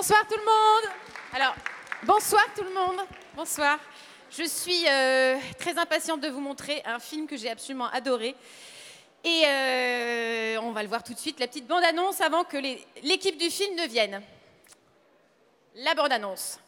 Bonsoir tout le monde. Alors, bonsoir tout le monde. Bonsoir. Je suis euh, très impatiente de vous montrer un film que j'ai absolument adoré. Et euh, on va le voir tout de suite, la petite bande-annonce avant que l'équipe du film ne vienne. La bande-annonce.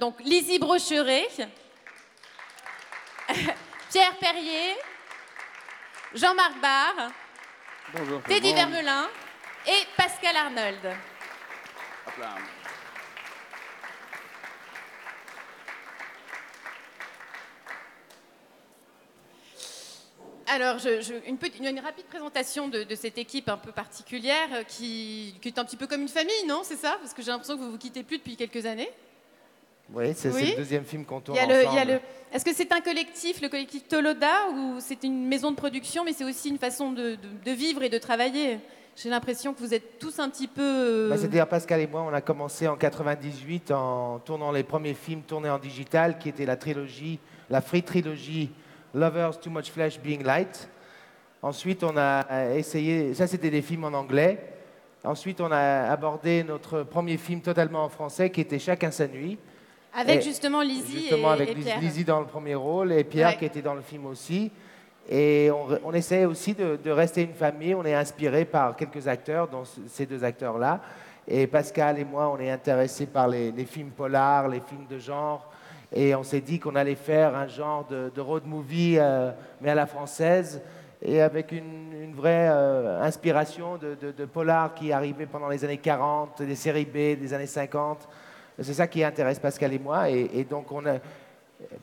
Donc Lizzie Brocheret, Pierre Perrier, Jean-Marc Barr, Bonjour. tout le Teddy. Vermelin et Pascal Arnold. Hop là. Alors, je- je- une, petite- une rapide présentation de, de cette équipe un peu particulière euh, qui, qui est un petit peu comme une famille, non C'est ça? Parce que j'ai l'impression que vous vous quittez plus depuis quelques années. Oui, c'est Oui. le deuxième film qu'on tourne le- Est-ce que c'est un collectif, le collectif Toloda, ou c'est une maison de production, mais c'est aussi une façon de, de- de vivre et de travailler? J'ai l'impression que vous êtes tous un petit peu. euh, Bah, C'est-à-dire Pascal et moi, on a commencé en 98 en tournant les premiers films tournés en digital, qui était la trilogie, la free trilogie Lovers, Too Much Flesh, Being Light. Ensuite, on a essayé, ça c'était des films en anglais. Ensuite, on a abordé notre premier film totalement en français, qui était Chacun sa nuit. Avec et- justement Lizzie Justement et, avec et Pierre. Lizzie dans le premier rôle et Pierre Ouais. qui était dans le film aussi. Et on, on essaie aussi de, de rester une famille. On est inspiré par quelques acteurs, dont ce- ces deux acteurs-là. Et Pascal et moi, on est intéressés par les, les films polars, les films de genre. Et on s'est dit qu'on allait faire un genre de, de road movie, euh, mais à la française, et avec une, une vraie euh, inspiration de, de, de polar qui arrivait pendant les années 40, des séries B des années 50. C'est ça qui intéresse Pascal et moi. Et, et donc, on a,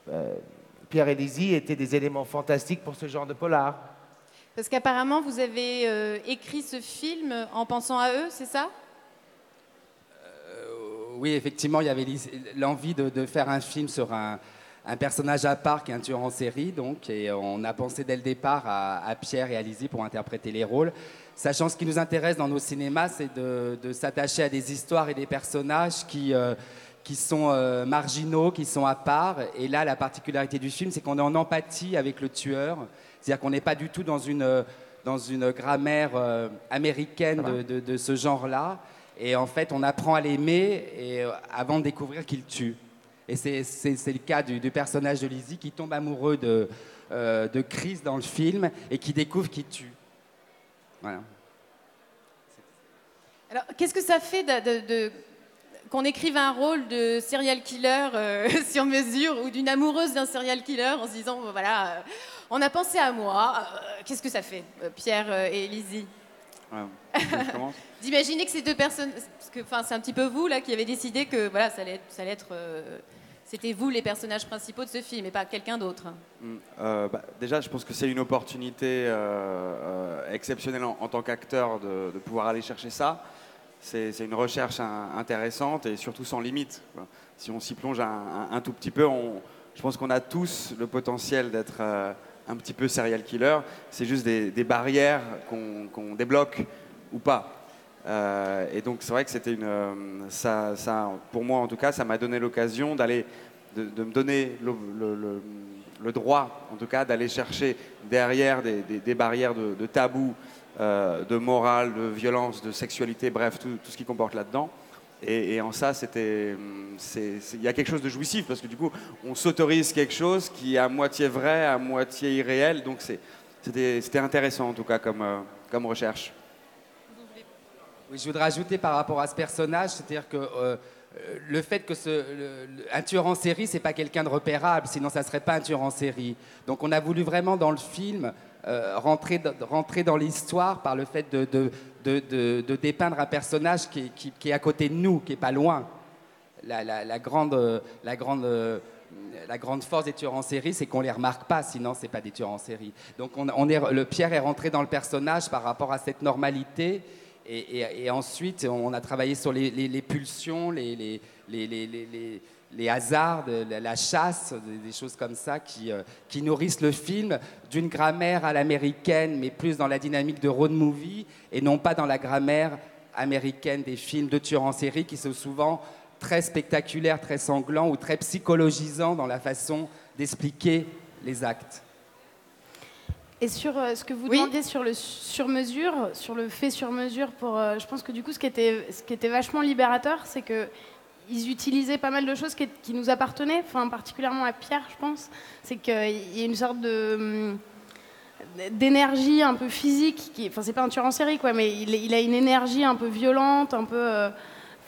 euh, Pierre et Lizzie étaient des éléments fantastiques pour ce genre de polar. Parce qu'apparemment, vous avez euh, écrit ce film en pensant à eux, c'est ça? Oui, effectivement, il y avait l'envie de, de faire un film sur un, un personnage à part qui est un tueur en série, donc, et on a pensé dès le départ à, à Pierre et à Lizzie pour interpréter les rôles. Sachant ce qui nous intéresse dans nos cinémas, c'est de, de s'attacher à des histoires et des personnages qui, euh, qui sont euh, marginaux, qui sont à part. Et là, la particularité du film, c'est qu'on est en empathie avec le tueur. C'est-à-dire qu'on n'est pas du tout dans une, euh, dans une grammaire euh, américaine de, de- de ce genre-là. Et en fait, on apprend à l'aimer et, avant de découvrir qu'il tue. Et c'est le cas du, du personnage de Lizzie qui tombe amoureux de, euh, de Chris dans le film et qui découvre qu'il tue. Voilà. Alors, qu'est-ce que ça fait de, de- de- qu'on écrive un rôle de serial killer euh, sur mesure ou d'une amoureuse d'un serial killer en se disant, euh, voilà, euh, on a pensé à moi. euh, qu'est-ce que ça fait, Pierre et Lizzie Ouais. D'imaginer que ces deux personnes, parce que c'est un petit peu vous là qui avez décidé que voilà, ça allait, être- ça allait être, c'était vous les personnages principaux de ce film et pas quelqu'un d'autre. Mm. Euh, bah, déjà, je pense que c'est une opportunité euh, euh, exceptionnelle en, tant qu'acteur de, pouvoir aller chercher ça. C'est une recherche in- intéressante et surtout sans limite. Si on s'y plonge un, tout petit peu, je pense qu'on a tous le potentiel d'être un petit peu serial killer. C'est juste des, barrières qu'on débloque ou pas. Et donc c'est vrai que c'était une, pour moi en tout cas, ça m'a donné l'occasion d'aller, de, me donner le, droit, en tout cas, d'aller chercher derrière des, barrières de, de tabou, euh, de morale, de violence, de sexualité, bref, tout, ce qui comporte là-dedans. Et, en ça, hum, il y a quelque chose de jouissif parce que du coup, on s'autorise quelque chose qui est à moitié vrai, à moitié irréel. Donc c'était, intéressant en tout cas comme, euh, comme recherche. Oui, je voudrais ajouter par rapport à ce personnage, c'est-à-dire que euh, le fait que un tueur en série, c'est pas quelqu'un de repérable, sinon ça serait pas un tueur en série. Donc on a voulu vraiment dans le film euh, rentrer, dans- l'histoire par le fait de, dépeindre un personnage qui, est- à côté de nous, qui est pas loin. La, grande, euh, euh, force des tueurs en série, c'est qu'on les remarque pas, sinon c'est pas des tueurs en série. Donc le Pierre est rentré dans le personnage par rapport à cette normalité, et, ensuite on a travaillé sur les, pulsions, les, hasards, la, chasse, des, des choses comme ça qui, euh, qui nourrissent le film d'une grammaire à l'américaine, mais plus dans la dynamique de road movie, et non pas dans la grammaire américaine des films de tueurs en série qui sont souvent très spectaculaires, très sanglants ou très psychologisants dans la façon d'expliquer les actes. Et sur euh, ce que vous Oui. demandiez sur le sur-mesure, sur le fait sur-mesure, pour, euh, je pense que du coup, ce qui était, ce qui était vachement libérateur, c'est que ils utilisaient pas mal de choses qui, qui nous appartenaient, enfin particulièrement à Pierre, je pense. C'est qu'il y a une sorte de hum, d'énergie un peu physique, qui, enfin c'est pas un tueur en série quoi, mais il, il a une énergie un peu violente, un peu, euh,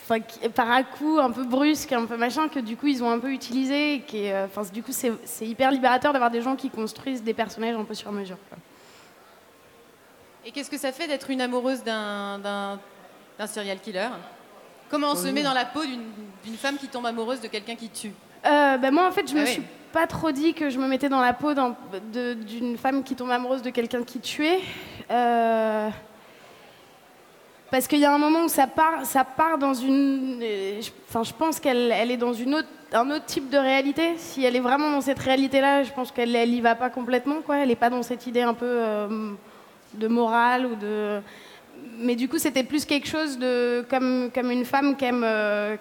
enfin par à coup, un peu brusque, un peu machin, que du coup ils ont un peu utilisé, et qui, est, euh, enfin du coup c'est hyper libérateur d'avoir des gens qui construisent des personnages un peu sur mesure. quoi. Et qu'est-ce que ça fait d'être une amoureuse d'un, serial killer? Comment on se met dans la peau d'une, femme qui tombe amoureuse de quelqu'un qui tue? Euh, bah, moi, en fait, je Ah me oui. suis pas trop dit que je me mettais dans la peau d'une femme qui tombe amoureuse de quelqu'un qui tuait. Euh, parce qu'il y a un moment où ça part, ça part dans une. euh, Enfin, je pense qu'elle elle est dans une autre, un autre type de réalité. Si elle est vraiment dans cette réalité-là, je pense qu'elle elle y va pas complètement. Quoi. Elle n'est pas dans cette idée un peu euh, de morale ou de. Mais du coup, c'était plus quelque chose de comme, comme une femme qui aime. euh,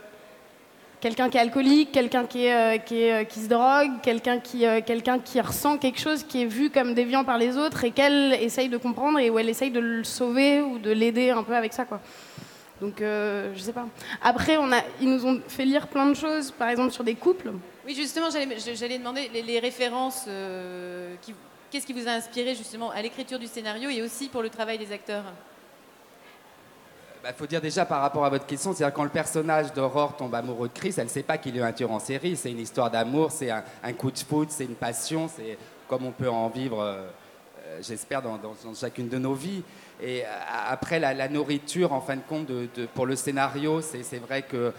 quelqu'un qui est alcoolique, quelqu'un qui, euh, euh, qui se drogue, quelqu'un qui, euh, quelqu'un qui ressent quelque chose qui est vu comme déviant par les autres et qu'elle essaye de comprendre et où elle essaye de le sauver ou de l'aider un peu avec ça. Quoi. Donc, euh, je sais pas. Après, on a, ils nous ont fait lire plein de choses, par exemple sur des couples. Oui, justement, j'allais, demander les, références. qu'est-ce qui vous a inspiré justement à l'écriture du scénario et aussi pour le travail des acteurs? Il faut dire déjà par rapport à votre question, c'est-à-dire quand le personnage d'Aurore tombe amoureux de Chris, elle ne sait pas qu'il est un tueur en série, c'est une histoire d'amour, c'est un, coup de foot, c'est une passion, c'est comme on peut en vivre, euh, euh, j'espère, dans, chacune de nos vies. Et euh, après, la, nourriture, en fin de compte, pour le scénario, c'est vrai que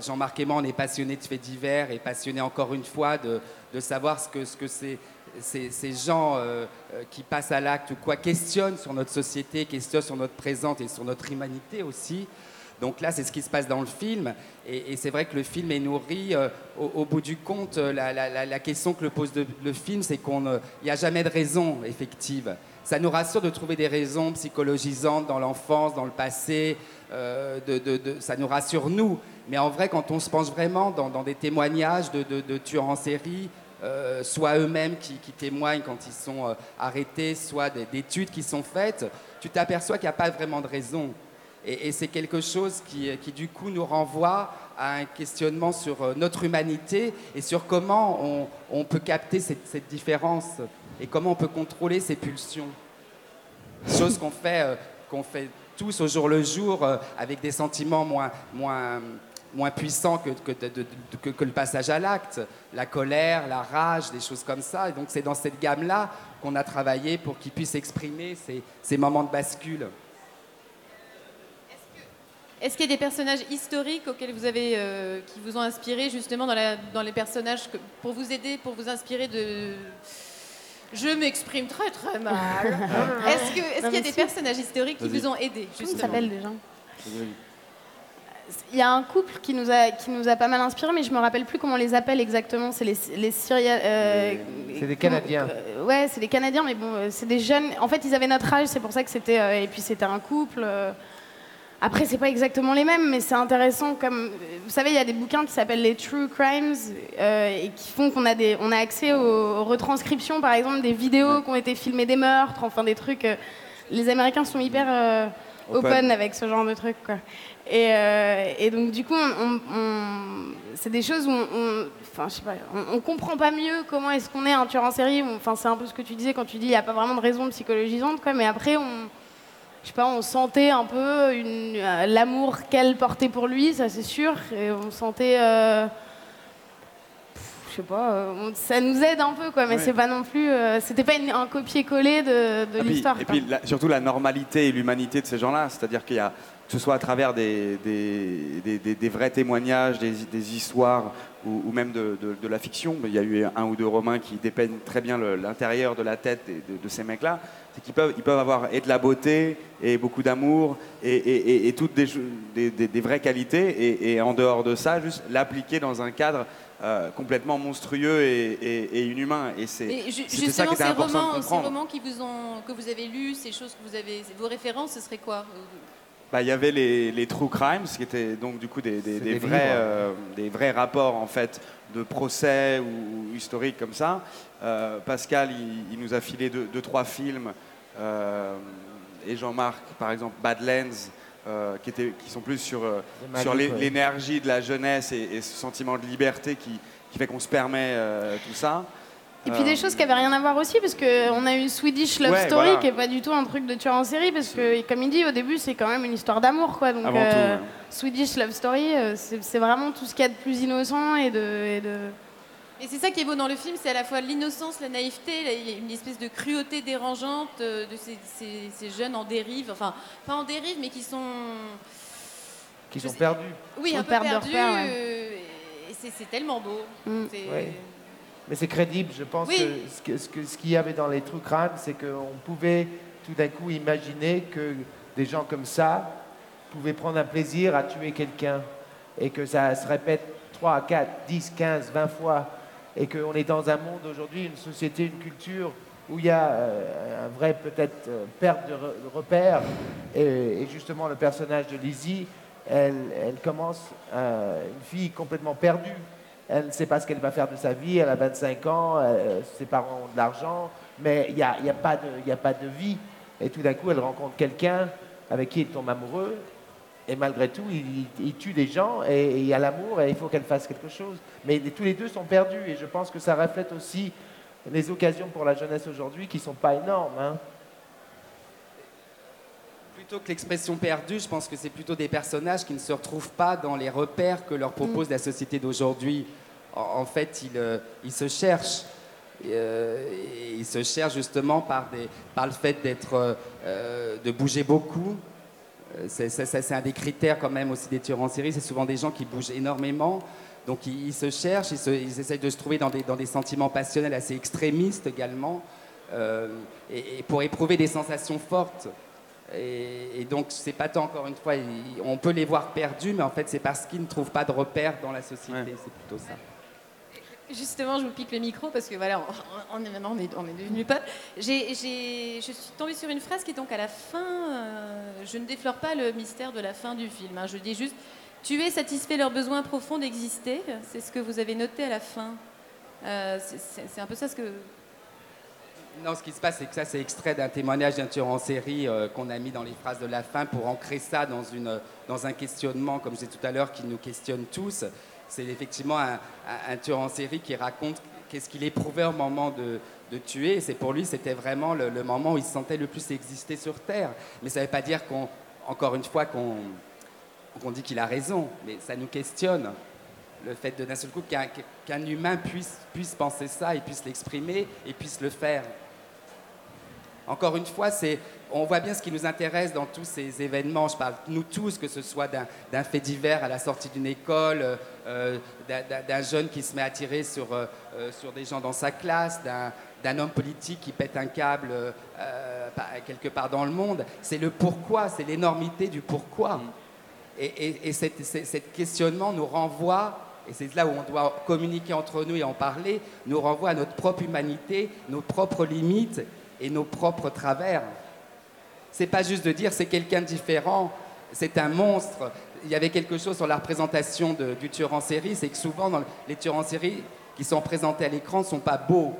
Jean-Marc moi, on est passionnés de faits divers et passionnés encore une fois de, savoir ce que c'est ces, gens euh, euh, qui passent à l'acte ou quoi questionnent sur notre société, questionnent sur notre présent et sur notre humanité aussi. Donc là, c'est ce qui se passe dans le film. Et, c'est vrai que le film est nourri. euh, au, bout du compte, la, question que le pose le film, c'est qu'il n'y a jamais de raison effective. Ça nous rassure de trouver des raisons psychologisantes dans l'enfance, dans le passé. ça nous rassure nous. Mais en vrai, quand on se penche vraiment dans, des témoignages de tueurs en série, euh, soit eux-mêmes qui, témoignent quand ils sont euh, arrêtés, soit des, des études qui sont faites, tu t'aperçois qu'il n'y a pas vraiment de raison. Et, c'est quelque chose qui, du coup, nous renvoie à un questionnement sur euh, notre humanité et sur comment on, peut capter cette, différence et comment on peut contrôler ces pulsions. Chose qu'on fait, fait tous au jour le jour avec des sentiments moins, moins, moins puissants que, que, de- de- que- que le passage à l'acte. La colère, la rage, des choses comme ça. Et donc c'est dans cette gamme-là qu'on a travaillé pour qu'ils puissent exprimer ces, ces moments de bascule. Est-ce qu'il y a des personnages historiques auxquels vous avez, euh, qui vous ont inspiré justement dans, la- dans les personnages que- pour vous aider, pour vous inspirer de. Je m'exprime très très mal. Est-ce qu'il y a des personnages historiques qui vous ont aidé Comment il justement s'appelle déjà? Il y a un couple qui nous, a, qui nous a pas mal inspiré, mais je me rappelle plus comment on les appelle exactement. C'est les, les Syriens. euh, C'est des Canadiens. euh, ouais, c'est des Canadiens, mais bon, euh, c'est des jeunes. En fait, ils avaient notre âge, c'est pour ça que c'était. euh, et puis c'était un couple. Après, c'est pas exactement les mêmes, mais c'est intéressant. Comme vous savez, il y a des bouquins qui s'appellent les True Crimes et qui font qu'on a des, on a accès aux, retranscriptions, par exemple, des vidéos qui ont été filmées des meurtres, enfin des trucs. Les Américains sont hyper euh, open. avec ce genre de trucs, quoi. Et, et donc du coup, c'est des choses où on, enfin, je sais pas, on, comprend pas mieux comment est-ce qu'on est un tueur en série. Enfin, c'est un peu ce que tu disais quand tu dis il n'y a pas vraiment de raison psychologisante, quoi. Mais après, on je sais pas, on sentait un peu euh, l'amour qu'elle portait pour lui, ça c'est sûr. Et on sentait. Euh, je sais pas, euh, ça nous aide un peu, quoi, mais c'est pas non plus. C'était pas un copier-coller de, de l'histoire. Et puis, surtout la normalité et l'humanité de ces gens-là, c'est-à-dire qu'il y a que ce soit à travers des, des, des, vrais témoignages, des, histoires ou, même de, de, la fiction. Il y a eu un ou deux romans qui dépeignent très bien l'intérieur de la tête de, ces mecs-là. C'est qu'ils peuvent, ils peuvent avoir et de la beauté et beaucoup d'amour et, et, et, toutes des, vraies qualités et, en dehors de ça, juste l'appliquer dans un cadre euh, complètement monstrueux et, inhumain. Et c'est ça qui était important romans, Ces romans qui vous ont, que vous avez lus, ces choses que vous avez, vos références, ce serait quoi bah, il y avait les, les, true crimes, qui étaient donc du coup des, des, vrais, euh, des vrais rapports en fait de procès ou, historiques comme ça. Euh, Pascal, il, nous a filé deux, trois films euh, et Jean-Marc, par exemple, Badlands. Qui, étaient, qui sont plus sur, sur l'énergie de la jeunesse et, ce sentiment de liberté qui, qui fait qu'on se permet tout ça. Et puis des choses qui n'avaient rien à voir aussi, parce qu'on a eu Swedish Love Story, qui n'est pas du tout un truc de tueur en série, parce que, comme il dit, au début, c'est quand même une histoire d'amour. quoi. Donc, euh, Swedish Love Story, euh, c'est vraiment tout ce qu'il y a de plus innocent et de. Et, de... et c'est ça qui est beau dans le film, c'est à la fois l'innocence, la naïveté, une espèce de cruauté dérangeante euh, de ces, ces, jeunes en dérive, enfin, pas en dérive, mais qui sont. Qui sont perdus. Oui, un peu perdus. et c'est tellement beau. Mm. Mais c'est crédible. Je pense que ce qu'il ce y avait dans les true crimes, c'est qu'on pouvait tout d'un coup imaginer que des gens comme ça pouvaient prendre un plaisir à tuer quelqu'un et que ça se répète 3, 4, 10, 15, 20 fois et qu'on est dans un monde aujourd'hui, une société, une culture où il y a euh, un vrai peut-être euh, perte de, repères. Et, justement le personnage de Lizzie, elle, commence, euh, une fille complètement perdue. Elle ne sait pas ce qu'elle va faire de sa vie, elle a 25 ans, ses parents ont de l'argent, mais il n'y a, y a, pas de, a pas de vie. Et tout d'un coup, elle rencontre quelqu'un avec qui elle tombe amoureux, et malgré tout, il, tue des gens, et il y a l'amour, et il faut qu'elle fasse quelque chose. Mais tous les deux sont perdus, et je pense que ça reflète aussi les occasions pour la jeunesse aujourd'hui qui ne sont pas énormes. Hein. Plutôt que l'expression perdue, je pense que c'est plutôt des personnages qui ne se retrouvent pas dans les repères que leur propose mm. la société d'aujourd'hui. En, fait, ils, euh, se cherchent. Euh, ils se cherchent justement par, des, par le fait d'être, euh, de bouger beaucoup. C'est, un des critères quand même aussi des tueurs en série. C'est souvent des gens qui bougent énormément. Donc ils, se cherchent, ils, ils, essayent de se trouver dans des, dans des sentiments passionnels assez extrémistes également. et, pour éprouver des sensations fortes. Et, donc, c'est pas tant, encore une fois, on peut les voir perdus, mais en fait, c'est parce qu'ils ne trouvent pas de repères dans la société. C'est plutôt ça. Justement, je vous pique le micro parce que voilà, on, est maintenant on est, on est devenus potes. je suis tombée sur une phrase qui est donc à la fin. Euh, je ne déflore pas le mystère de la fin du film. Hein. je dis juste tuer, satisfait leurs besoins profonds d'exister. C'est ce que vous avez noté à la fin. Euh, c'est un peu ça ce que non, ce qui se passe, c'est que ça, c'est extrait d'un témoignage d'un tueur en série euh, qu'on a mis dans les phrases de la fin pour ancrer ça dans, une, dans un questionnement, comme je disais tout à l'heure, qui nous questionne tous. C'est effectivement un, tueur en série qui raconte qu'est-ce qu'il éprouvait au moment de, tuer. C'est pour lui, c'était vraiment le, moment où il se sentait le plus exister sur Terre. Mais ça ne veut pas dire qu'on, encore une fois, qu'on, dit qu'il a raison, mais ça nous questionne le fait de d'un seul coup qu'un, qu'un humain puisse, puisse penser ça et puisse l'exprimer et puisse le faire. Encore une fois, on voit bien ce qui nous intéresse dans tous ces événements. Je parle nous tous, que ce soit d'un, fait divers à la sortie d'une école, euh, d'un, jeune qui se met à tirer sur, euh, euh, des gens dans sa classe, d'un, homme politique qui pète un câble quelque part dans le monde. C'est le pourquoi, c'est l'énormité du pourquoi. Et, et, cet questionnement nous renvoie et c'est là où on doit communiquer entre nous et en parler, nous renvoie à notre propre humanité, nos propres limites et nos propres travers. C'est pas juste de dire c'est quelqu'un de différent, c'est un monstre. Il y avait quelque chose sur la représentation du tueur en série, c'est que souvent les tueurs en série qui sont présentés à l'écran ne sont pas beaux.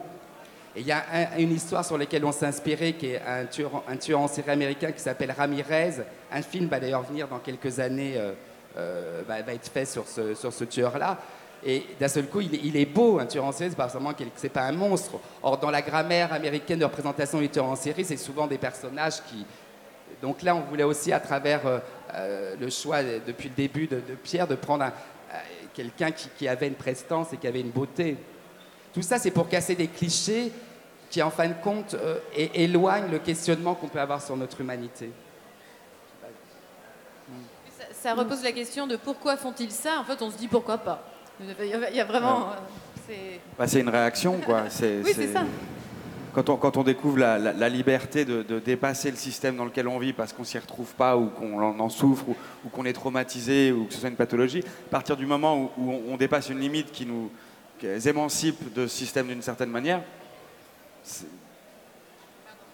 Et il y a une histoire sur laquelle on s'est inspiré, qui est un tueur, un tueur en série américain qui s'appelle Ramirez. Un film va d'ailleurs venir dans quelques années, euh, euh, va, être fait sur ce, sur ce tueur-là. Et d'un seul coup, il, est beau, un tueur en série, c'est pas forcément c'est pas un monstre. Or, dans la grammaire américaine de représentation du tueur en série, c'est souvent des personnages qui. Donc là, on voulait aussi, à travers euh, le choix depuis le début de, Pierre, de prendre quelqu'un qui, qui, avait une prestance et qui avait une beauté. Tout ça, c'est pour casser des clichés qui, en fin de compte, euh, éloignent le questionnement qu'on peut avoir sur notre humanité. Ça, repose la question de pourquoi font-ils ça? En fait, on se dit pourquoi pas. Il y a vraiment. Euh, bah, c'est une réaction, quoi. oui, c'est ça. Quand on, découvre la, liberté de, dépasser le système dans lequel on vit parce qu'on s'y retrouve pas ou qu'on en souffre ou, qu'on est traumatisé ou que ce soit une pathologie, à partir du moment où, on dépasse une limite qui nous, émancipent de ce système d'une certaine manière.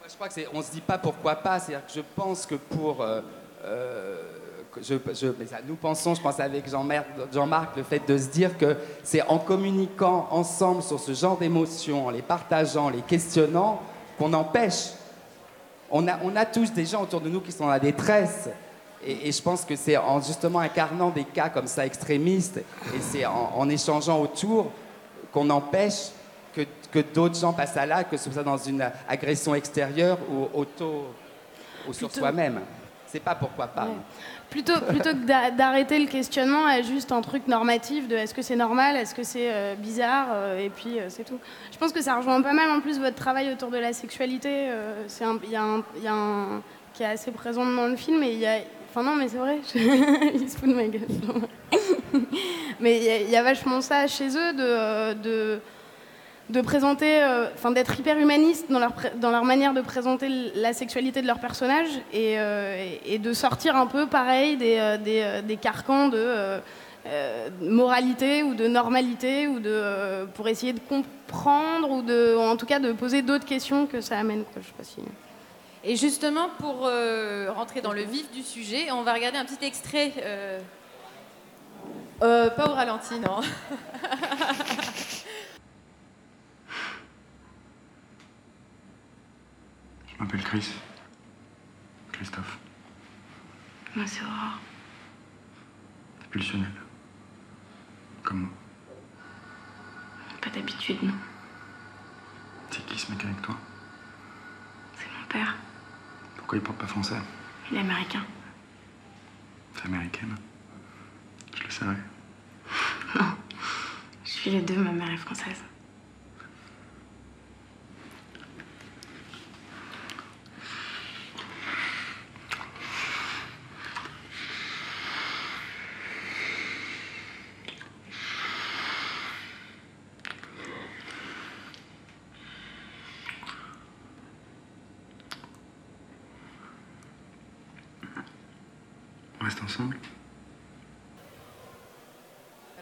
Je crois que c'est, on se dit pas pourquoi pas. C'est-à-dire que je pense que pour euh, euh, je, nous pensons, je pense avec Jean-Marc, le fait de se dire que c'est en communiquant ensemble sur ce genre d'émotions, en les partageant, les questionnant, qu'on empêche. On a, on a tous des gens autour de nous qui sont dans la détresse. Et, je pense que c'est en justement incarnant des cas comme ça extrémistes, et c'est en échangeant autour qu'on empêche que, que d'autres gens passent à l'acte, que ce soit dans une agression extérieure ou auto ou sur soi-même. C'est pas pourquoi pas. Plutôt, plutôt que d'arrêter le questionnement à juste un truc normatif de est-ce que c'est normal, est-ce que c'est euh, bizarre, euh, et puis euh, c'est tout. Je pense que ça rejoint pas mal en plus votre travail autour de la sexualité. Il y, a un, y a un qui est assez présent dans le film, et il y a, Enfin non, mais c'est vrai, il se fout de ma gueule. mais il y, a vachement ça chez eux de, de présenter, euh, enfin d'être hyper humaniste dans leur, dans leur manière de présenter la sexualité de leurs personnages et, euh, et, de sortir un peu pareil des, euh, des, des carcans de moralité ou de normalité ou de, pour essayer de comprendre ou de, en tout cas de poser d'autres questions que ça amène. Quoi. Je sais pas si... Et justement, pour rentrer dans le vif du sujet, on va regarder un petit extrait. Pas au ralenti, non. Je m'appelle Chris. Christophe. Moi, c'est Aurore. Pulsionnel. Comme moi. Pas d'habitude, non. C'est qui ce mec avec toi? C'est mon père. Pourquoi il parle pas français? Il est américain. C'est américaine Je le savais. Non. Je suis les deux, ma mère est française.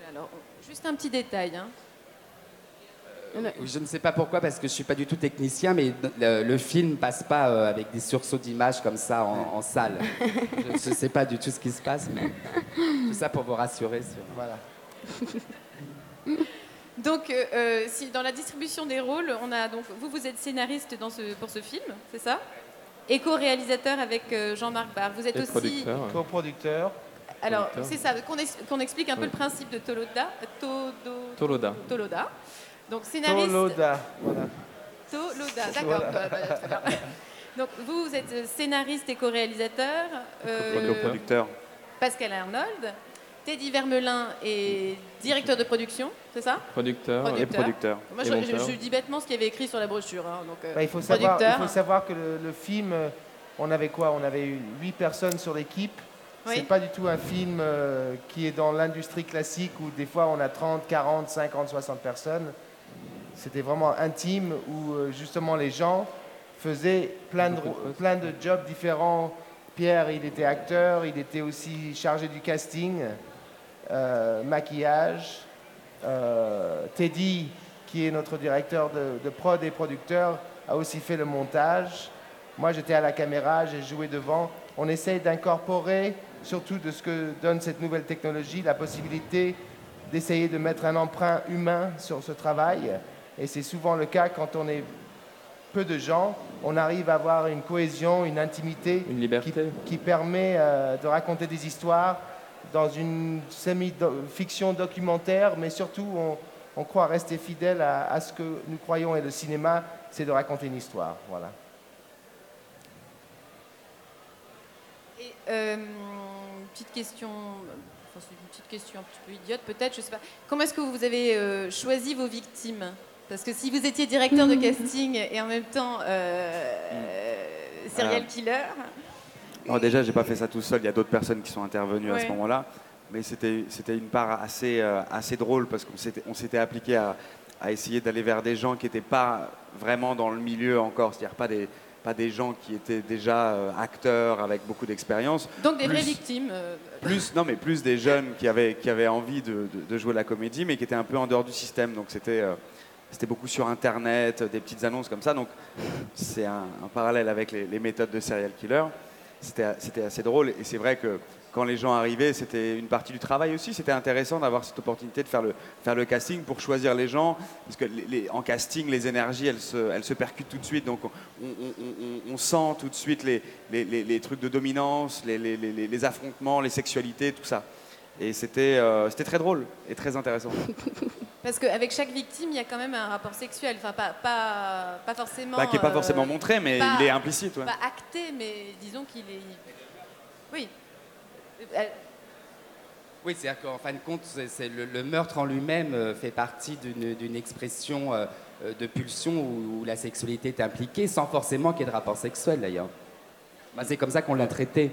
Alors, juste un petit détail. Hein. Euh, je ne sais pas pourquoi, parce que je ne suis pas du tout technicien, mais le, le film passe pas euh, avec des sursauts d'images comme ça en, salle. je ne sais pas du tout ce qui se passe, mais tout ça pour vous rassurer. Sur... Voilà. donc, euh, si, dans la distribution des rôles, on a donc vous, vous êtes scénariste dans ce, pour ce film, c'est ça? Et co-réalisateur avec Jean-Marc Barr. Vous êtes aussi co-producteur. Alors, c'est ça, qu'on explique un peu le principe de Toloda. Toloda. Toloda. Donc, scénariste. Toloda, voilà. Toloda, d'accord. Donc, vous, vous êtes scénariste et co-réalisateur. Euh, producteur Pascal Arnold. Teddy Vermelin est directeur de production, c'est ça? Producteur, et producteur. Moi, je, dis bêtement ce qu'il y avait écrit sur la brochure. Hein, donc, euh, bah, il, faut savoir, il, faut savoir, que le, le, film, euh, on avait quoi? On avait eu 8 personnes sur l'équipe. C'est pas du tout un film euh, qui est dans l'industrie classique où des fois on a 30, 40, 50, 60 personnes. C'était vraiment intime où euh, justement les gens faisaient plein de, plein de jobs différents. Pierre, il était acteur, il était aussi chargé du casting, euh, maquillage. Teddy, qui est notre directeur de, de prod et producteur, a aussi fait le montage. Moi, j'étais à la caméra, j'ai joué devant. On essaye d'incorporer surtout de ce que donne cette nouvelle technologie, la possibilité d'essayer de mettre un emprunt humain sur ce travail. Et c'est souvent le cas quand on est peu de gens, on arrive à avoir une cohésion, une intimité Une liberté. qui, qui permet euh, de raconter des histoires dans une semi-fiction documentaire, mais surtout on, on croit rester fidèle à, à ce que nous croyons est le cinéma, c'est de raconter une histoire. Voilà. Et, euh, petite question, enfin, c'est une petite question un petit peu idiote peut-être, je sais pas. Comment est-ce que vous avez euh, choisi vos victimes? Parce que si vous étiez directeur de casting et en même temps euh, serial killer, Alors déjà, j'ai pas fait ça tout seul. Il y a d'autres personnes qui sont intervenues à ce moment-là, mais c'était c'était une part assez assez drôle parce qu'on s'était on s'était appliqué à, à essayer d'aller vers des gens qui n'étaient pas vraiment dans le milieu encore, c'est-à-dire pas des pas des gens qui étaient déjà euh, acteurs avec beaucoup d'expérience. donc des vraies victimes. euh, Plus non, mais plus des jeunes qui avaient qui avaient envie de, de- de jouer la comédie, mais qui étaient un peu en dehors du système. Donc c'était euh, c'était beaucoup sur Internet, des petites annonces comme ça. Donc c'est un, un parallèle avec les, les méthodes de serial killer. C'était c'était assez drôle et c'est vrai que quand les gens arrivaient, c'était une partie du travail aussi. C'était intéressant d'avoir cette opportunité de faire le, faire le casting pour choisir les gens. Parce que les- les- en casting, les énergies, elles se, elles se percutent tout de suite. Donc on, on- on- on- on sent tout de suite les, trucs de dominance, les, affrontements, les sexualités, tout ça. Et c'était euh, très drôle et très intéressant. Parce qu'avec chaque victime, il y a quand même un rapport sexuel. Enfin, pas, pas, pas forcément. Bah, qui n'est pas euh, forcément montré, mais pas- il est implicite. ouais. Pas acté, mais disons qu'il est. Oui. Euh, Oui, c'est-à-dire qu'en fin de compte, le, meurtre en lui-même euh, fait partie d'une, expression euh, de pulsion où, où la sexualité est impliquée, sans forcément qu'il y ait de rapport sexuel d'ailleurs. Bah, c'est comme ça qu'on l'a traité.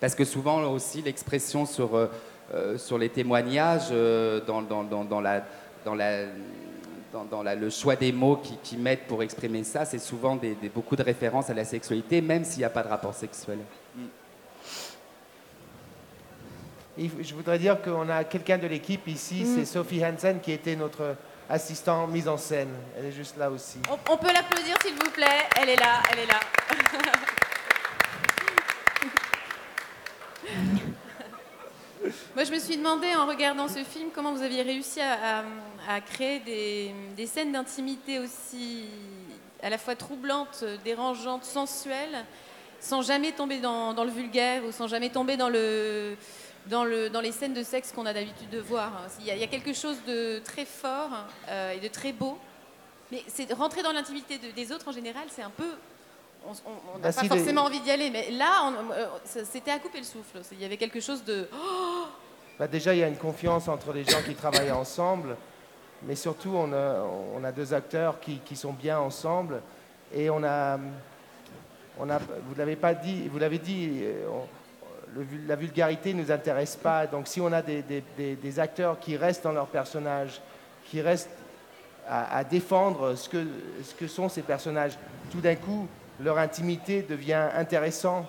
Parce que souvent aussi, l'expression sur, les témoignages, dans, la, le choix des mots qui, qui mettent pour exprimer ça, c'est souvent beaucoup de références à la sexualité, même s'il n'y a pas de rapport sexuel. Et je voudrais dire qu'on a quelqu'un de l'équipe ici, c'est Sophie Hansen qui était notre assistant mise en scène. Elle est juste là aussi. on, on peut l'applaudir, s'il vous plaît. Elle est là, elle est là. Moi, je me suis demandé en regardant ce film comment vous aviez réussi à, à- à créer des, des scènes d'intimité aussi à la fois troublantes, dérangeantes, sensuelles, sans jamais tomber dans, dans le vulgaire ou sans jamais tomber dans, le, dans, le, dans les scènes de sexe qu'on a d'habitude de voir. Il y, a, il y a quelque chose de très fort euh, et de très beau. Mais c'est rentrer dans l'intimité de- des autres en général, c'est un peu. On n'a Bah, pas si, forcément les- envie d'y aller, mais là, euh, c'était à couper le souffle. Il y avait quelque chose de. Bah, déjà, il y a une confiance entre les gens qui travaillent ensemble, mais surtout, on a, on a deux acteurs qui, qui sont bien ensemble. Et on a, on a vous l'avez pas dit, vous l'avez dit, euh, on- la vulgarité ne nous intéresse pas. Donc, si on a des, acteurs qui restent dans leur personnage, qui restent à, défendre ce que, sont ces personnages, tout d'un coup, leur intimité devient intéressant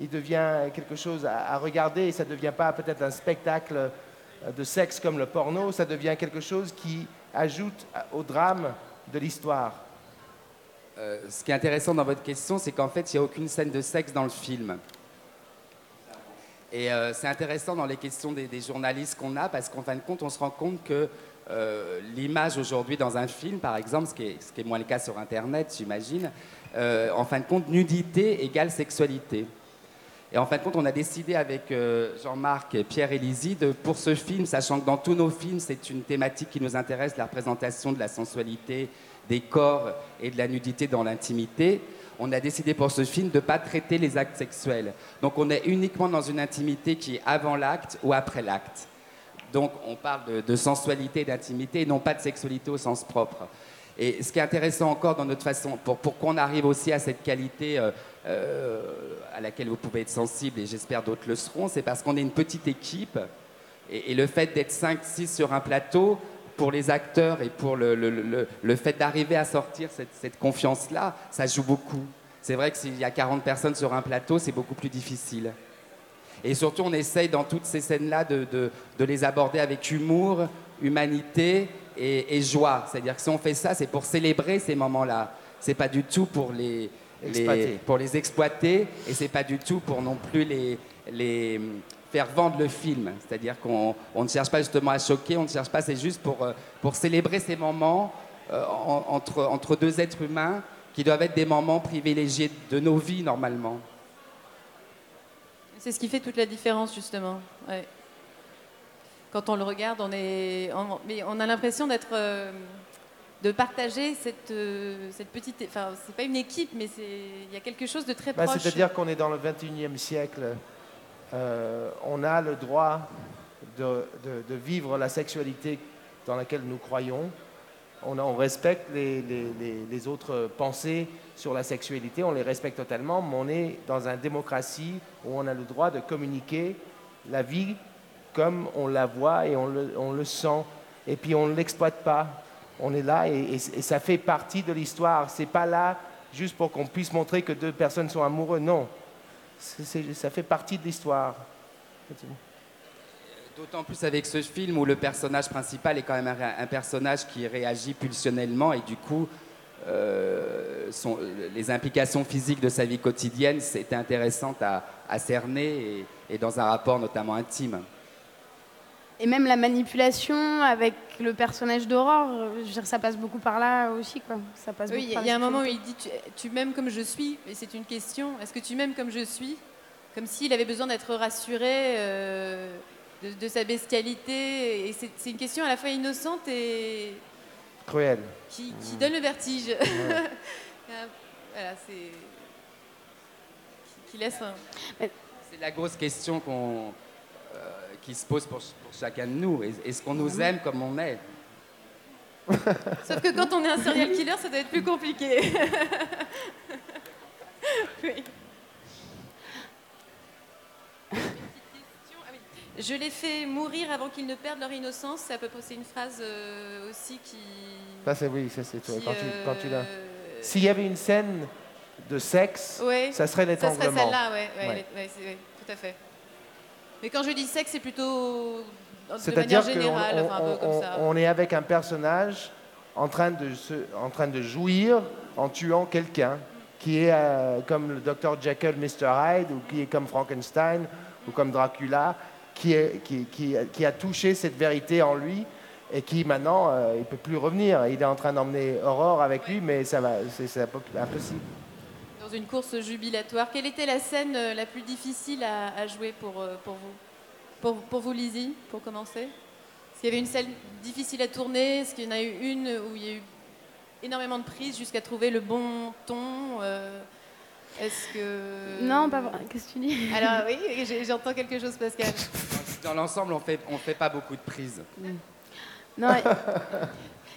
il devient quelque chose à, regarder et ça ne devient pas peut-être un spectacle euh, de sexe comme le porno, ça devient quelque chose qui ajoute au drame de l'histoire. Euh, ce qui est intéressant dans votre question, c'est qu'en fait, il n'y a aucune scène de sexe dans le film. Et euh, c'est intéressant dans les questions des, journalistes qu'on a, parce qu'en fin de compte, on se rend compte que euh, l'image aujourd'hui dans un film, par exemple, ce qui est, moins le cas sur Internet, j'imagine, euh, en fin de compte, nudité égale sexualité. Et en fin de compte, on a décidé avec Jean-Marc et Pierre Élysée de, pour ce film, sachant que dans tous nos films, c'est une thématique qui nous intéresse, la représentation de la sensualité, des corps et de la nudité dans l'intimité, on a décidé pour ce film de ne pas traiter les actes sexuels. Donc on est uniquement dans une intimité qui est avant l'acte ou après l'acte. Donc on parle de, sensualité d'intimité non pas de sexualité au sens propre. Et ce qui est intéressant encore dans notre façon, pour, qu'on arrive aussi à cette qualité euh, euh, à laquelle vous pouvez être sensible, et j'espère d'autres le seront, c'est parce qu'on est une petite équipe. Et, et le fait d'être 5-6 sur un plateau, pour les acteurs et pour le, le- le- le fait d'arriver à sortir cette, cette confiance-là, ça joue beaucoup. C'est vrai que s'il y a 40 personnes sur un plateau, c'est beaucoup plus difficile. Et surtout, on essaye dans toutes ces scènes-là de, de- de les aborder avec humour, humanité et, et joie. C'est-à-dire que si on fait ça, c'est pour célébrer ces moments-là. C'est pas du tout pour les, les- Exploiter. pour les exploiter et c'est pas du tout pour non plus les, les, faire vendre le film. C'est-à-dire qu'on on ne cherche pas justement à choquer, on ne cherche pas, c'est juste pour, euh, pour célébrer ces moments euh, en- entre, entre deux êtres humains qui doivent être des moments privilégiés de nos vies normalement. C'est ce qui fait toute la différence, justement. Ouais. Quand on le regarde, on, est, on, mais on a l'impression d'être, euh, de partager cette, euh, cette petite. Enfin, c'est pas une équipe, mais c'est, il y a quelque chose de très Bah, proche. C'est-à-dire qu'on est dans le 21e siècle. Euh, on a le droit de, vivre la sexualité dans laquelle nous croyons. On, respecte les, autres pensées sur la sexualité, on les respecte totalement, mais on est dans une démocratie où on a le droit de communiquer la vie comme on la voit et on le, sent. Et puis on ne l'exploite pas. On est là et, et- ça fait partie de l'histoire. C'est pas là juste pour qu'on puisse montrer que deux personnes sont amoureux. Non. Ça fait partie de l'histoire. D'autant plus avec ce film où le personnage principal est quand même un, personnage qui réagit pulsionnellement et du coup, euh, les implications physiques de sa vie quotidienne, c'était intéressant à, cerner et dans un rapport notamment intime. Et même la manipulation avec le personnage d'Aurore, euh, je veux dire, ça passe beaucoup par là aussi, quoi. Ça passe Oui, beaucoup il y a- par il y a un moment où il dit tu, tu m'aimes comme je suis, et c'est une question. Est-ce que tu m'aimes comme je suis? Comme s'il avait besoin d'être rassuré euh, de, de sa bestialité. Et c'est une question à la fois innocente et Cruel. qui, qui donne le vertige. voilà, c'est. Qui, qui laisse un. C'est la grosse question qu'on, qui se pose pour, pour chacun de nous. Est- Est-ce qu'on nous aime comme on est Sauf que quand on est un serial killer, ça doit être plus compliqué. oui. Je les fais mourir avant qu'ils ne perdent leur innocence. C'est à peu près une phrase euh, aussi qui. Ça, c'est oui, ça, c'est toi. qui, Quand tu, quand tu l'as. euh, S'il y avait une scène de sexe, ouais, ça serait ça serait celle-là, ouais, ouais, ouais, tout à fait. Mais quand je dis sexe, c'est plutôt de manière générale, enfin, un peu comme ça. on est avec un personnage en train de, se- en train de jouir en tuant quelqu'un qui est euh, comme le Dr Jekyll, Mr Hyde, ou qui est comme Frankenstein, ou comme Dracula, qui, est- qui- qui- qui a touché cette vérité en lui et qui maintenant, euh, il ne peut plus revenir. Il est en train d'emmener Aurore avec lui, mais ça va, c'est c'est impo- impossible. Dans une course jubilatoire. Quelle était la scène euh, la plus difficile à, à jouer pour, euh, pour vous? Pour, pour vous, Lizzie, pour commencer? Est-ce qu'il y avait une scène difficile à tourner? Est-ce qu'il y en a eu une où il y a eu énormément de prises jusqu'à trouver le bon ton euh, Est-ce que... Non, pas vrai. Qu'est-ce que tu dis? Alors oui, j'entends quelque chose, Pascal. Dans l'ensemble, on fait, on fait pas beaucoup de prises. Non,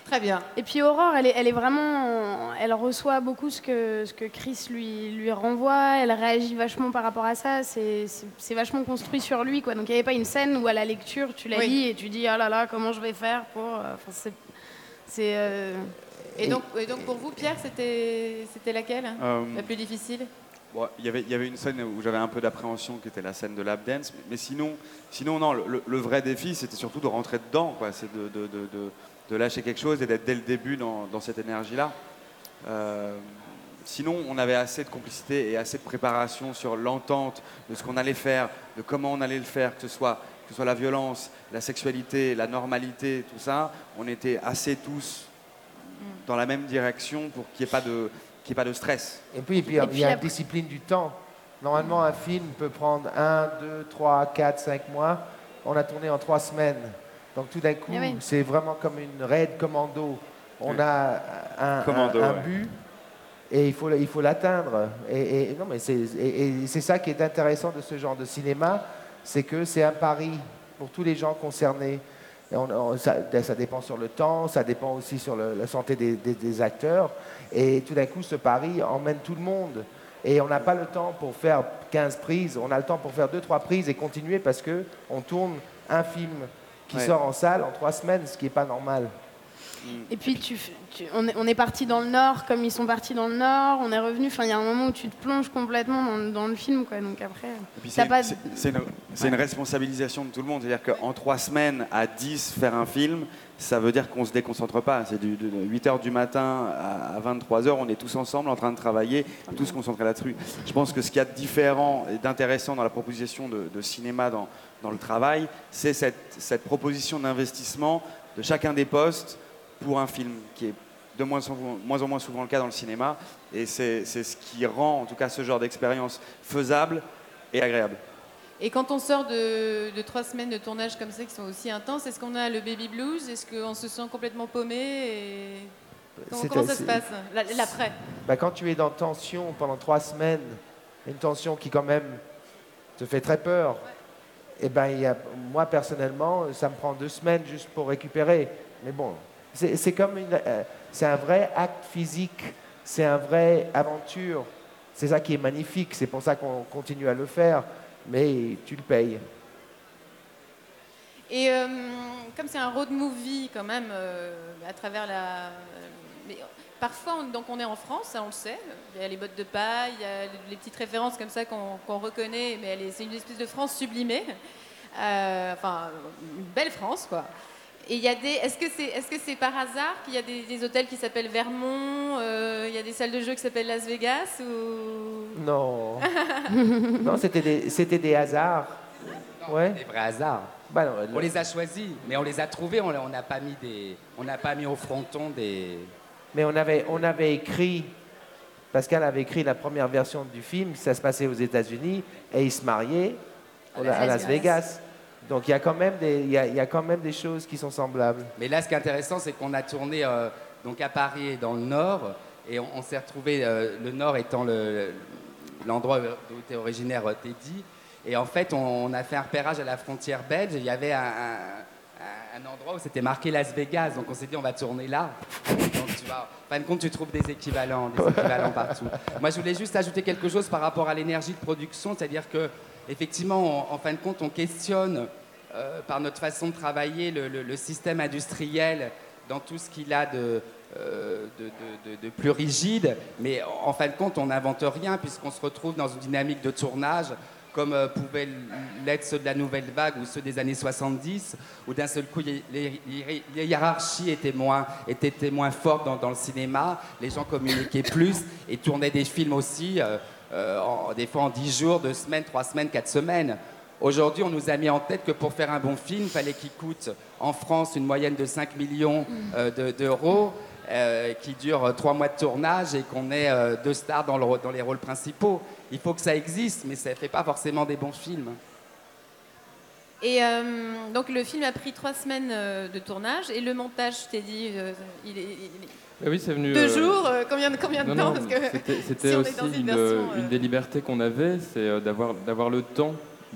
Très bien. Et puis Aurore, elle est, elle est vraiment, elle reçoit beaucoup ce que, ce que Chris lui, lui renvoie. Elle réagit vachement par rapport à ça. C'est vachement construit sur lui, quoi. Donc il n'y avait pas une scène où à la lecture tu la Oui. lis et tu dis ah là là comment je vais faire pour. euh, Enfin, c'est c'est, euh, Et donc, et donc pour vous, Pierre, c'était c'était laquelle Euh, La plus difficile? Bon, il y avait- il y avait une scène où j'avais un peu d'appréhension qui était la scène de lap dance, mais, mais sinon, sinon non, le, le vrai défi c'était surtout de rentrer dedans, quoi. c'est de, de- de- de- de lâcher quelque chose et d'être dès le début dans, dans cette énergie-là. Euh, sinon, on avait assez de complicité et assez de préparation sur l'entente de ce qu'on allait faire, de comment on allait le faire, que ce soit, que ce soit la violence, la sexualité, la normalité, tout ça. On était assez tous dans la même direction pour qu'il n'y ait pas de qu'il y ait pas de stress. Et puis, et puis, Et il puis y a après- discipline du temps. Normalement, un film peut prendre 1, 2, 3, 4, 5 mois. On a tourné en 3 semaines. Donc tout d'un coup, Eh oui. c'est vraiment comme une raid commando. On a un, Commando, un- un ouais. but et il faut, il faut l'atteindre. Et, et- non, mais c'est, et- et c'est ça qui est intéressant de ce genre de cinéma, c'est que c'est un pari pour tous les gens concernés. Et on- on- ça, ça dépend sur le temps, ça dépend aussi sur le- la santé des, des- des acteurs. Et tout d'un coup, ce pari emmène tout le monde. Et on n'a pas le temps pour faire 15 prises, on a le temps pour faire 2-3 prises et continuer parce que on tourne un film qui Ouais. sort en salle en 3 semaines, ce qui n'est pas normal. Et puis tu, f- tu- on est, on est parti dans le nord comme ils sont partis dans le nord, on est revenu. Enfin, il y a un moment où tu te plonges complètement dans, dans le film, quoi. Donc après, c'est pas. une, une responsabilisation de tout le monde. C'est-à-dire qu'en trois semaines à 10, faire un film, ça veut dire qu'on ne se déconcentre pas. C'est de 8h du matin à 23h, on est tous ensemble en train de travailler, tous concentrés là-dessus. Je pense que ce qu'il y a de différent et d'intéressant dans la proposition de, de cinéma dans, dans le travail, c'est cette, cette proposition d'investissement de chacun des postes pour un film qui est de moins en moins, en moins souvent le cas dans le cinéma. Et c'est c'est ce qui rend en tout cas ce genre d'expérience faisable et agréable. Et quand on sort de, de trois semaines de tournage comme ça qui sont aussi intenses, est-ce qu'on a le baby blues? Est-ce qu'on se sent complètement paumé et... Comment, ça se passe La- L'après? Bah, quand tu es dans tension pendant trois semaines, une tension qui quand même te fait très peur, et ben, moi personnellement, ça me prend deux semaines juste pour récupérer. Mais bon, c'est comme euh, un vrai acte physique, c'est un vrai aventure. C'est ça qui est magnifique, c'est pour ça qu'on continue à le faire, mais tu le payes. Et euh, comme c'est un road movie quand même, euh, à travers la... parfois, on, donc on est en France, ça on le sait. Il y a les bottes de paille, il y a les petites références comme ça qu'on reconnaît, mais c'est une espèce de France sublimée. Euh, enfin, une belle France, quoi. Et il y a des. Est-ce que c'est est-ce que c'est par hasard qu'il y a des, des hôtels qui s'appellent Vermont, euh, il y a des salles de jeux qui s'appellent Las Vegas ou? Non, non, c'était des, c'était des hasards. Ouais. Des vrais hasards. Bah non, On les a choisis, mais on les a trouvés. On n'a pas mis des, on n'a pas mis au fronton des. Mais on avait, on avait écrit, Pascal avait écrit la première version du film, ça se passait aux États-Unis, et il se mariait au- à, Las Vegas. Donc il y, a quand même des, il, y a, il y a quand même des choses qui sont semblables. Mais là, ce qui est intéressant, c'est qu'on a tourné euh, donc à Paris et dans le Nord, et on, on s'est retrouvé le Nord étant le- l'endroit d'où était originaire euh, Teddy. Et en fait, on, on a fait un repérage à la frontière belge. et Il y avait un, un- un endroit où c'était marqué Las Vegas, donc on s'est dit on va tourner là. Donc en fin de compte, tu trouves des équivalents, des équivalents partout. Moi, je voulais juste ajouter quelque chose par rapport à l'énergie de production, c'est-à-dire que effectivement, en fin de compte, on questionne euh, par notre façon de travailler le, système industriel dans tout ce qu'il a de, euh, plus rigide, mais en fin de compte, on n'invente rien puisqu'on se retrouve dans une dynamique de tournage comme euh, pouvaient l'être ceux de la nouvelle vague ou ceux des années 70, où d'un seul coup, les, hiérarchies étaient moins, étaient, moins fortes dans, le cinéma, les gens communiquaient plus et tournaient des films aussi, euh, euh, des fois en 10 jours, 2 semaines, 3 semaines, 4 semaines. Aujourd'hui, on nous a mis en tête que pour faire un bon film, il fallait qu'il coûte en France une moyenne de 5 millions de- d'euros, euh, qui dure 3 mois de tournage et qu'on ait euh, deux stars dans, le rô- dans les rôles principaux. Il faut que ça existe, mais ça ne fait pas forcément des bons films. Et euh, donc le film a pris trois semaines de tournage et le montage, je t'ai dit, euh, il est, il est- Mais oui, c'est venu. deux euh, jours. euh, combien de combien de Non, temps non, Parce que c'était c'était si aussi une une, version, euh, une des libertés qu'on avait, c'est d'avoir d'avoir le temps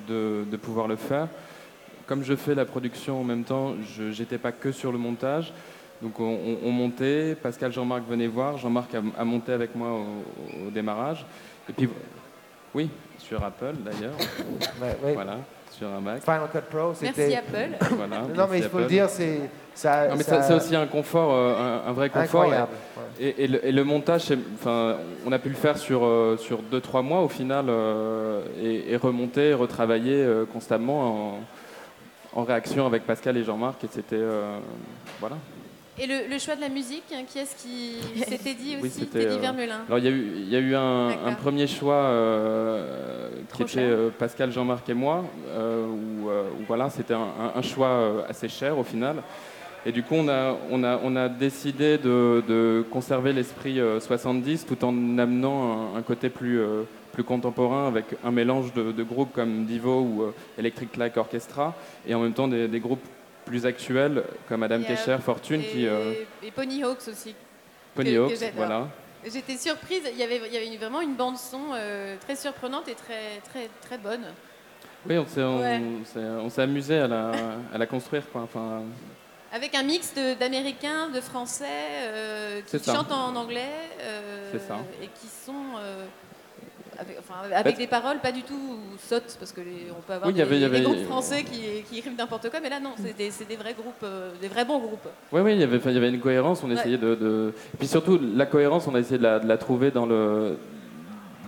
de, de pouvoir le faire. Comme je fais la production en même temps, je n'étais pas que sur le montage. Donc on, on- on montait, Pascal Jean-Marc venait voir, Jean-Marc a, a monté avec moi au, au démarrage. Et puis, oui, sur Apple d'ailleurs, Ouais, ouais. voilà, sur un Mac. Final Cut Pro, merci c'était. Apple. Voilà, Non, mais merci il faut le Apple. dire, c'est ça. Non, mais ça- ça- c'est aussi un confort, euh, un, un vrai confort. incroyable. ouais. Et, et le, et le montage, c'est- enfin, on a pu le faire sur, euh, sur 2-3 mois au final, euh, et, et remonter, et retravailler euh, constamment en, en réaction avec Pascal et Jean-Marc. Et c'était. euh, voilà. Et le, le choix de la musique, hein, qui est-ce qui s'était dit Oui, aussi c'était, Teddy euh, Vermelin. Alors il y a eu, il y a eu un, premier choix euh, qui était euh, Pascal, Jean-Marc et moi, euh, où, euh, où voilà, c'était un, choix assez cher au final. Et du coup, on a, on a, on a décidé de, de conserver l'esprit euh, 70 tout en amenant un, un côté plus, plus contemporain avec un mélange de, de groupes comme Divo ou Electric Light Orchestra et en même temps des, des groupes plus actuels comme Adam Et, euh, Kesher, Fortune, et, qui euh, et Pony Hawks aussi. Pony que Hawks, voilà. J'étais surprise. Il y avait, il y avait vraiment une bande son euh, très surprenante et très très très bonne. Oui, on s'est, Ouais. amusé à la, à la construire. Quoi. Enfin, Avec un mix d'américains, de, français, euh, qui chantent en anglais euh, et qui sont euh, avec, enfin, avec des paroles pas du tout sottes, parce que les- on peut avoir Oui, il y des, avait- il y des avait- groupes français qui, qui écrivent n'importe quoi, mais là non, c'est des, des vrais groupes, euh, des vrais bons groupes. Oui, oui, il y avait, une cohérence. On Ouais. essayait de, puis surtout, la cohérence, on a essayé de la, de la trouver dans le,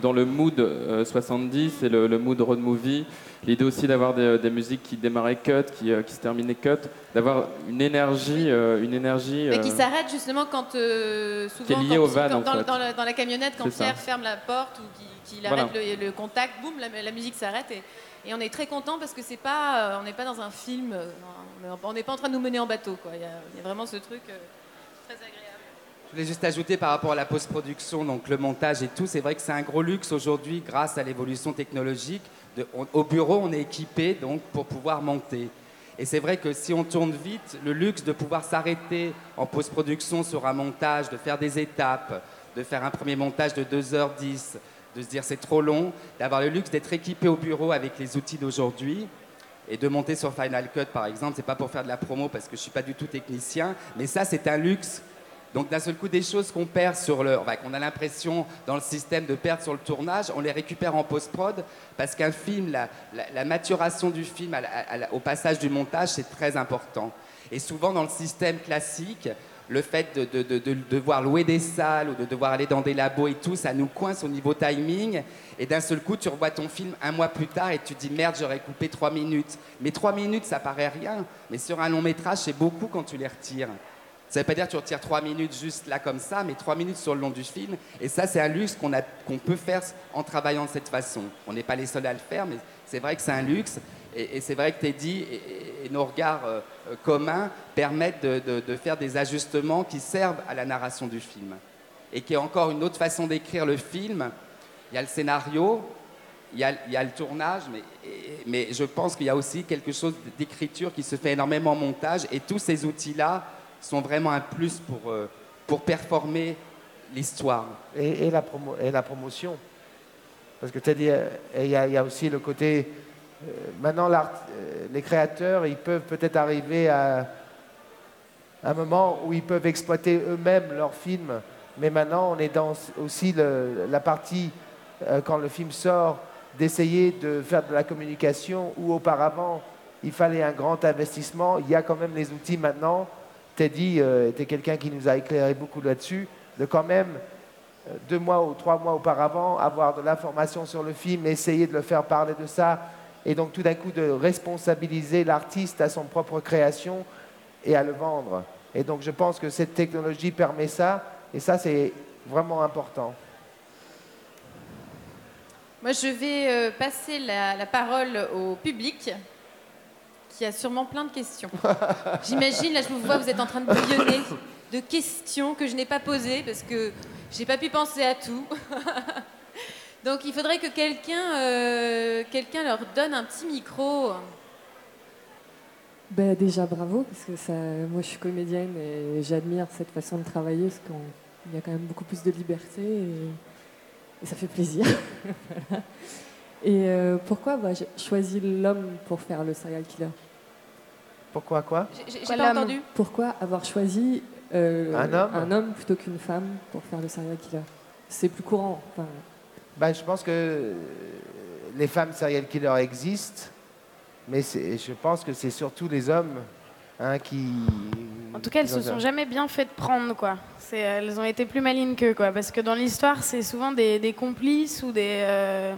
dans le mood euh, 70 et le, le mood road movie. L'idée aussi d'avoir des, des musiques qui démarraient cut, qui, euh, qui se terminaient cut, d'avoir une énergie, euh, une énergie. Mais qui euh, s'arrête justement quand, euh, souvent, Qui est lié quand- au van, quand- en dans, fait. dans la, dans la camionnette, quand. Pierre ferme la porte ou qu'il Voilà. arrête le, le contact, boum, la, la musique s'arrête et, et on est très content parce que c'est pas, euh, on n'est pas dans un film, euh, on n'est pas en train de nous mener en bateau. Il y, y a vraiment ce truc euh, très agréable. Voulais juste ajouter par rapport à la post-production, donc le montage et tout, c'est vrai que c'est un gros luxe aujourd'hui grâce à l'évolution technologique. Au bureau, on est équipé donc pour pouvoir monter. Et c'est vrai que si on tourne vite, le luxe de pouvoir s'arrêter en post-production sur un montage, de faire des étapes, de faire un premier montage de 2h10, de se dire c'est trop long, d'avoir le luxe d'être équipé au bureau avec les outils d'aujourd'hui et de monter sur Final Cut par exemple, c'est pas pour faire de la promo parce que je suis pas du tout technicien, mais ça c'est un luxe. Donc d'un seul coup des choses qu'on perd sur le, qu'on a l'impression dans le système de perdre sur le tournage, on les récupère en post-prod parce qu'un film, la, maturation du film au passage du montage c'est très important. Et souvent dans le système classique, le fait de, de- de- de devoir louer des salles ou de devoir aller dans des labos et tout, ça nous coince au niveau timing. Et d'un seul coup, tu revois ton film un mois plus tard et tu dis merde, j'aurais coupé trois minutes. Mais trois minutes, ça paraît rien. Mais sur un long métrage, c'est beaucoup quand tu les retires. Ça ne veut pas dire que tu retires trois minutes juste là comme ça, mais trois minutes sur le long du film. Et ça, c'est un luxe qu'on peut faire en travaillant de cette façon. On n'est pas les seuls à le faire, mais c'est vrai que c'est un luxe. Et, c'est vrai que Teddy et, nos regards euh, euh, communs permettent de, faire des ajustements qui servent à la narration du film. Et qui est encore une autre façon d'écrire le film. Il y a le scénario, il y a, le tournage, mais je pense qu'il y a aussi quelque chose d'écriture qui se fait énormément en montage. Et tous ces outils-là sont vraiment un plus pour, euh, pour performer l'histoire. et, la et la promotion. Parce que tu as dit, il y, a- aussi le côté. euh, maintenant, euh, les créateurs, ils peuvent peut-être arriver à un moment où ils peuvent exploiter eux-mêmes leurs films. Mais maintenant, on est dans aussi la partie, quand le film sort, d'essayer de faire de la communication où auparavant, il fallait un grand investissement. Il y a quand même les outils maintenant. Teddy euh, était quelqu'un qui nous a éclairé beaucoup là-dessus, de quand même euh, deux mois ou trois mois auparavant, avoir de l'information sur le film, essayer de le faire parler de ça, et donc tout d'un coup de responsabiliser l'artiste à son propre création et à le vendre. Et donc je pense que cette technologie permet ça, et ça c'est vraiment important. Moi, je vais euh, passer la, la parole au public qui a sûrement plein de questions. J'imagine, là, je vous vois, vous êtes en train de bouillonner de questions que je n'ai pas posées parce que j'ai pas pu penser à tout. Donc, il faudrait que quelqu'un euh, quelqu'un leur donne un petit micro. Ben, déjà bravo, parce que ça, moi je suis comédienne et j'admire cette façon de travailler, parce qu'il y a quand même beaucoup plus de liberté et, ça fait plaisir. Et euh, pourquoi bah, j'ai choisi l'homme pour faire le serial killer? Pourquoi quoi? J'ai- pas entendu. Pourquoi avoir choisi euh, Un homme? plutôt qu'une femme pour faire le serial killer? C'est plus courant. enfin, Ben, je pense que euh, les femmes serial killers existent, mais je pense que c'est surtout les hommes hein, qui... En tout cas, elles se sont jamais bien faites prendre, quoi. Elles ont été plus malines qu'eux, quoi. Parce que dans l'histoire, c'est souvent des, des complices ou des. euh,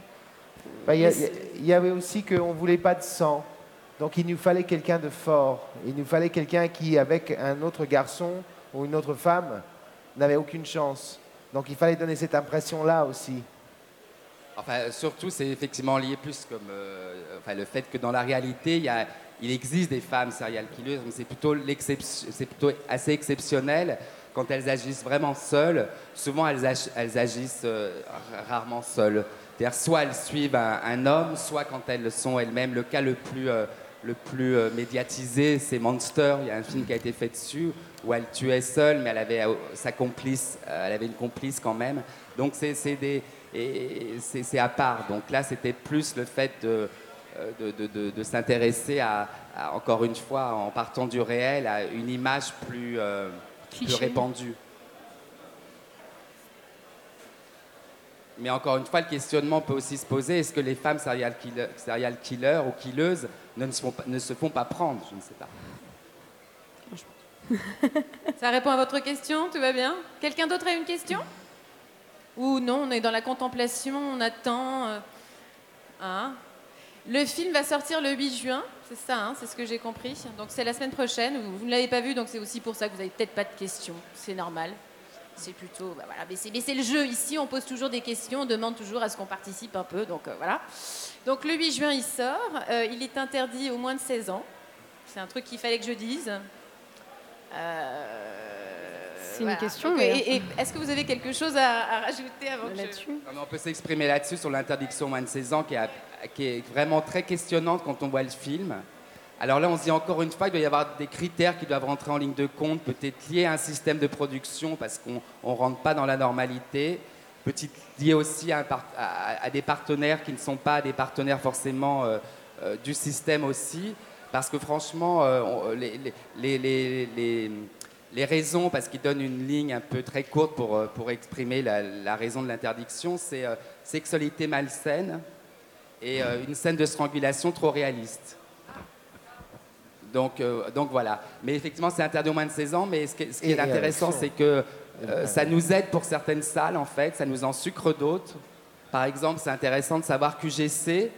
Ben, Il y, avait aussi qu'on ne voulait pas de sang. Donc il nous fallait quelqu'un de fort. Il nous fallait quelqu'un qui, avec un autre garçon ou une autre femme, n'avait aucune chance. Donc il fallait donner cette impression-là aussi. Enfin, surtout, c'est effectivement lié plus comme euh, enfin, le fait que dans la réalité, il, y a- il existe des femmes serial killers, mais c'est plutôt, c'est plutôt assez exceptionnel quand elles agissent vraiment seules. Souvent, elles, ag- elles agissent euh, ra- rarement seules. C'est-à-dire, soit elles suivent un, un homme, soit quand elles sont elles-mêmes. Le cas le plus, euh, le plus euh, médiatisé, c'est Monster. Il y a un film qui a été fait dessus où elle tuait seule, mais elle avait euh, sa complice, elle avait une complice quand même. Donc c'est des et c'est à part. Donc là, c'était plus le fait de, de, de- de- de s'intéresser à, à, encore une fois, en partant du réel, à une image plus, plus répandue. Mais encore une fois, le questionnement peut aussi se poser est-ce que les femmes serial killers, serial killers ou killeuses ne, se font pas, ne se font pas prendre? Je ne sais pas. Ça répond à votre question, tout va bien? Quelqu'un d'autre a une question? Ou non, on est dans la contemplation, on attend. euh, hein? Le film va sortir le 8 juin, c'est ça, hein, c'est ce que j'ai compris. Donc c'est la semaine prochaine. Vous ne l'avez pas vu, donc c'est aussi pour ça que vous n'avez peut-être pas de questions. C'est normal. C'est plutôt, bah voilà, mais c'est, mais c'est le jeu. Ici, on pose toujours des questions, on demande toujours à ce qu'on participe un peu, donc euh, voilà. Donc le 8 juin, il sort. Euh, il est interdit aux moins de 16 ans. C'est un truc qu'il fallait que je dise. Euh, C'est une question, Donc, mais- et- et est-ce que vous avez quelque chose à, à rajouter avant que je... Non, mais on peut s'exprimer là-dessus sur l'interdiction aux moins de 16 ans qui est, qui est vraiment très questionnante quand on voit le film. Alors là, on se dit encore une fois qu'il doit y avoir des critères qui doivent rentrer en ligne de compte, peut-être liés à un système de production parce qu'on ne rentre pas dans la normalité, peut-être liés aussi à, des partenaires qui ne sont pas des partenaires forcément euh, euh, du système aussi. Parce que franchement, euh, les, raisons, parce qu'ils donnent une ligne un peu très courte pour, exprimer la, la raison de l'interdiction, c'est sexualité malsaine et une scène de strangulation trop réaliste. Donc, euh, donc voilà. Mais effectivement, c'est interdit au moins de 16 ans. Mais ce qui est, ce qui Et- est et intéressant, c'est que euh, ça nous aide pour certaines salles, en fait. Ça nous en sucre d'autres. Par exemple, c'est intéressant de savoir qu'UGC,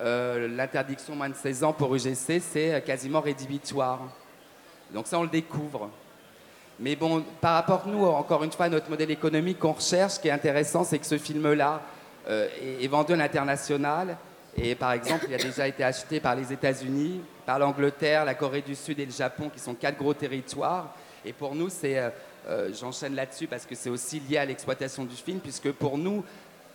euh, l'interdiction moins de 16 ans pour UGC, c'est euh, quasiment rédhibitoire. Donc ça, on le découvre. Mais bon, par rapport, nous, encore une fois, à notre modèle économique qu'on recherche, ce qui est intéressant, c'est que ce film-là euh, est, est vendu à l'international. Et par exemple, il a déjà été acheté par les États-Unis, par l'Angleterre, la Corée du Sud et le Japon, qui sont quatre gros territoires. Et pour nous, c'est, euh, euh, j'enchaîne là-dessus parce que c'est aussi lié à l'exploitation du film, puisque pour nous,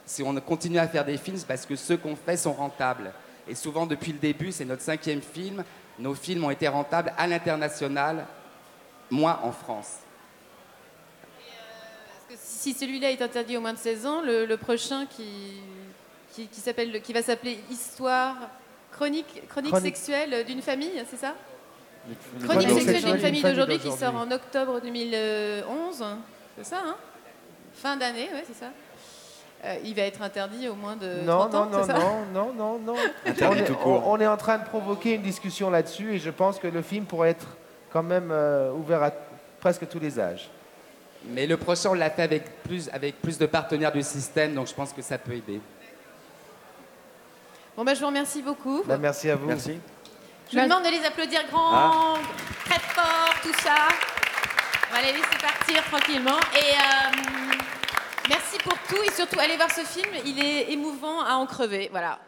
si on continue à faire des films, c'est parce que ceux qu'on fait sont rentables. Et souvent, depuis le début, c'est notre cinquième film, nos films ont été rentables à l'international, moins en France. Parce que si celui-là est interdit aux moins de 16 ans, le prochain qui, qui, qui s'appelle, qui va s'appeler Histoire chronique, chronique, Chronique. sexuelle d'une famille, c'est ça Chronique Chronique sexuelle d'une famille d'aujourd'hui qui sort en octobre 2011. C'est ça, hein Fin d'année, ouais, c'est ça. Euh, il va être interdit au moins de Non, 30 non, ans, non, c'est ça non, non, non, non. Interdit on, est, tout court. on- on est en train de provoquer une discussion là-dessus et je pense que le film pourrait être quand même euh, ouvert à presque tous les âges. Mais le prochain, on l'a fait avec plus, avec plus de partenaires du système, donc je pense que ça peut aider. Bon, bah, je vous remercie beaucoup. Ben, merci à vous. Merci. Je vous demande de les applaudir grand, très fort, tout ça. On va les laisser partir tranquillement. Et euh, merci pour tout et surtout allez voir ce film. Il est émouvant à en crever. Voilà.